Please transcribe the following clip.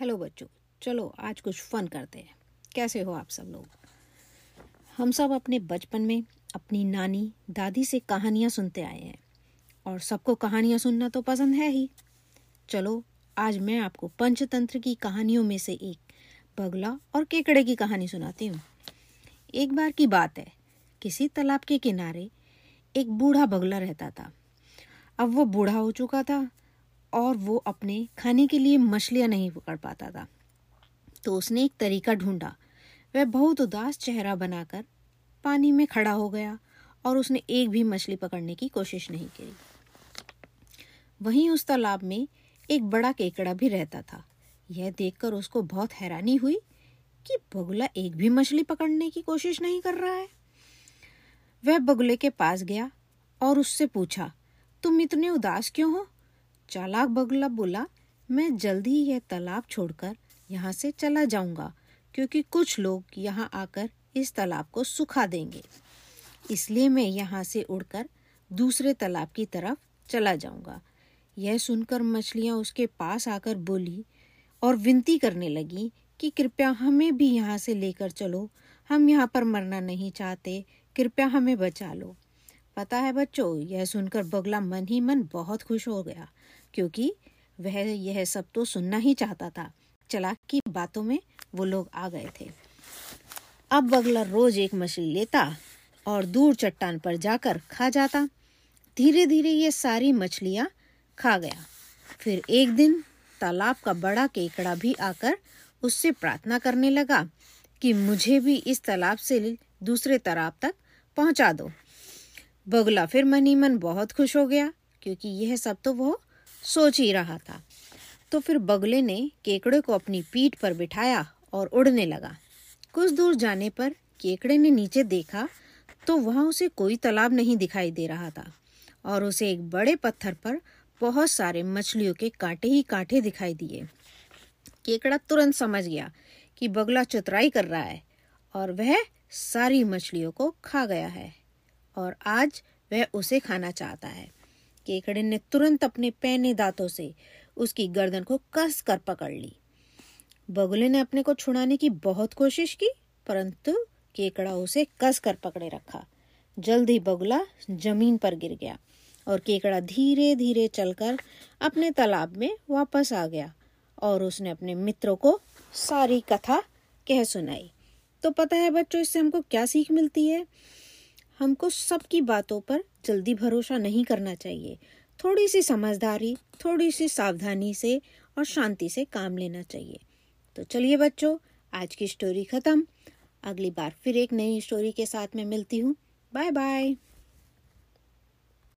Hello बच्चों, चलो आज कुछ फन करते हैं। कैसे हो आप सब लोग? हम सब अपने बचपन में अपनी नानी, दादी से कहानियाँ सुनते आए हैं, और सबको कहानियाँ सुनना तो पसंद है ही। चलो, आज मैं आपको पंचतंत्र की कहानियों में से एक, बगला और केकड़े की कहानी सुनाती हूँ। एक बार की बात है, किसी तालाब के किनारे एक बूढ़ा बगला रहता था। अब वो बूढ़ा हो चुका था और वो अपने खाने के लिए मछलियाँ नहीं पकड़ पाता था। तो उसने एक तरीका ढूंढा। वह बहुत उदास चेहरा बनाकर पानी में खड़ा हो गया और उसने एक भी मछली पकड़ने की कोशिश नहीं की। वहीं उस तालाब में एक बड़ा केकड़ा भी रहता था। यह देखकर उसको बहुत हैरानी हुई कि बगुला एक भी मछली पकड़ने की कोशिश नहीं कर रहा है। वह बगुले के पास गया और उससे पूछा, तुम इतने उदास क्यों हो? चालाक बगुला बोला, मैं जल्दी ही यह तालाब छोड़कर यहाँ से चला जाऊँगा, क्योंकि कुछ लोग यहाँ आकर इस तालाब को सुखा देंगे। इसलिए मैं यहाँ से उड़कर दूसरे तालाब की तरफ़ चला जाऊँगा। यह सुनकर मछलियाँ उसके पास आकर बोली और विनती करने लगी कि कृपया हमें भी यहाँ से लेकर चलो। हम यहाँ पर मरना नहीं चाहते, कृपया हमें बचा लो। पता है बच्चों, यह सुनकर बगला मन ही मन बहुत खुश हो गया, क्योंकि वह यह सब तो सुनना ही चाहता था। चलाक की बातों में वो लोग आ गए थे। अब बगला रोज एक मछली लेता और दूर चट्टान पर जाकर खा जाता। धीरे धीरे ये सारी मछलियाँ खा गया। फिर एक दिन तालाब का बड़ा केकड़ा भी आकर उससे प्रार्थना करने लगा कि मुझे भी इस तालाब से दूसरे तालाब तक पहुँचा दो। बगला फिर मनी मन बहुत खुश हो गया, क्योंकि यह सब तो वो सोच ही रहा था। तो फिर बगले ने केकड़े को अपनी पीठ पर बिठाया और उड़ने लगा। कुछ दूर जाने पर केकड़े ने नीचे देखा तो वहाँ उसे कोई तालाब नहीं दिखाई दे रहा था, और उसे एक बड़े पत्थर पर बहुत सारे मछलियों के कांटे ही कांटे दिखाई दिए। केकड़ा तुरंत समझ गया कि बगला चुतराई कर रहा है और वह सारी मछलियों को खा गया है। और आज वह उसे खाना चाहता है। केकड़े ने तुरंत अपने पैने दांतों से उसकी गर्दन को कस कर पकड़ ली। बगुले ने अपने को छुड़ाने की बहुत कोशिश की, परंतु केकड़ा उसे कस कर पकड़े रखा। जल्द ही बगुला ज़मीन पर गिर गया और केकड़ा धीरे धीरे चलकर अपने तालाब में वापस आ गया और उसने अपने मित्रों को सारी कथा कह सुनाई। तो पता है बच्चों, इससे हमको क्या सीख मिलती है? हमको सबकी बातों पर जल्दी भरोसा नहीं करना चाहिए। थोड़ी सी समझदारी थोड़ी सी सावधानी से और शांति से काम लेना चाहिए। तो चलिए बच्चों, आज की स्टोरी ख़त्म। अगली बार फिर एक नई स्टोरी के साथ में मिलती हूँ। Bye bye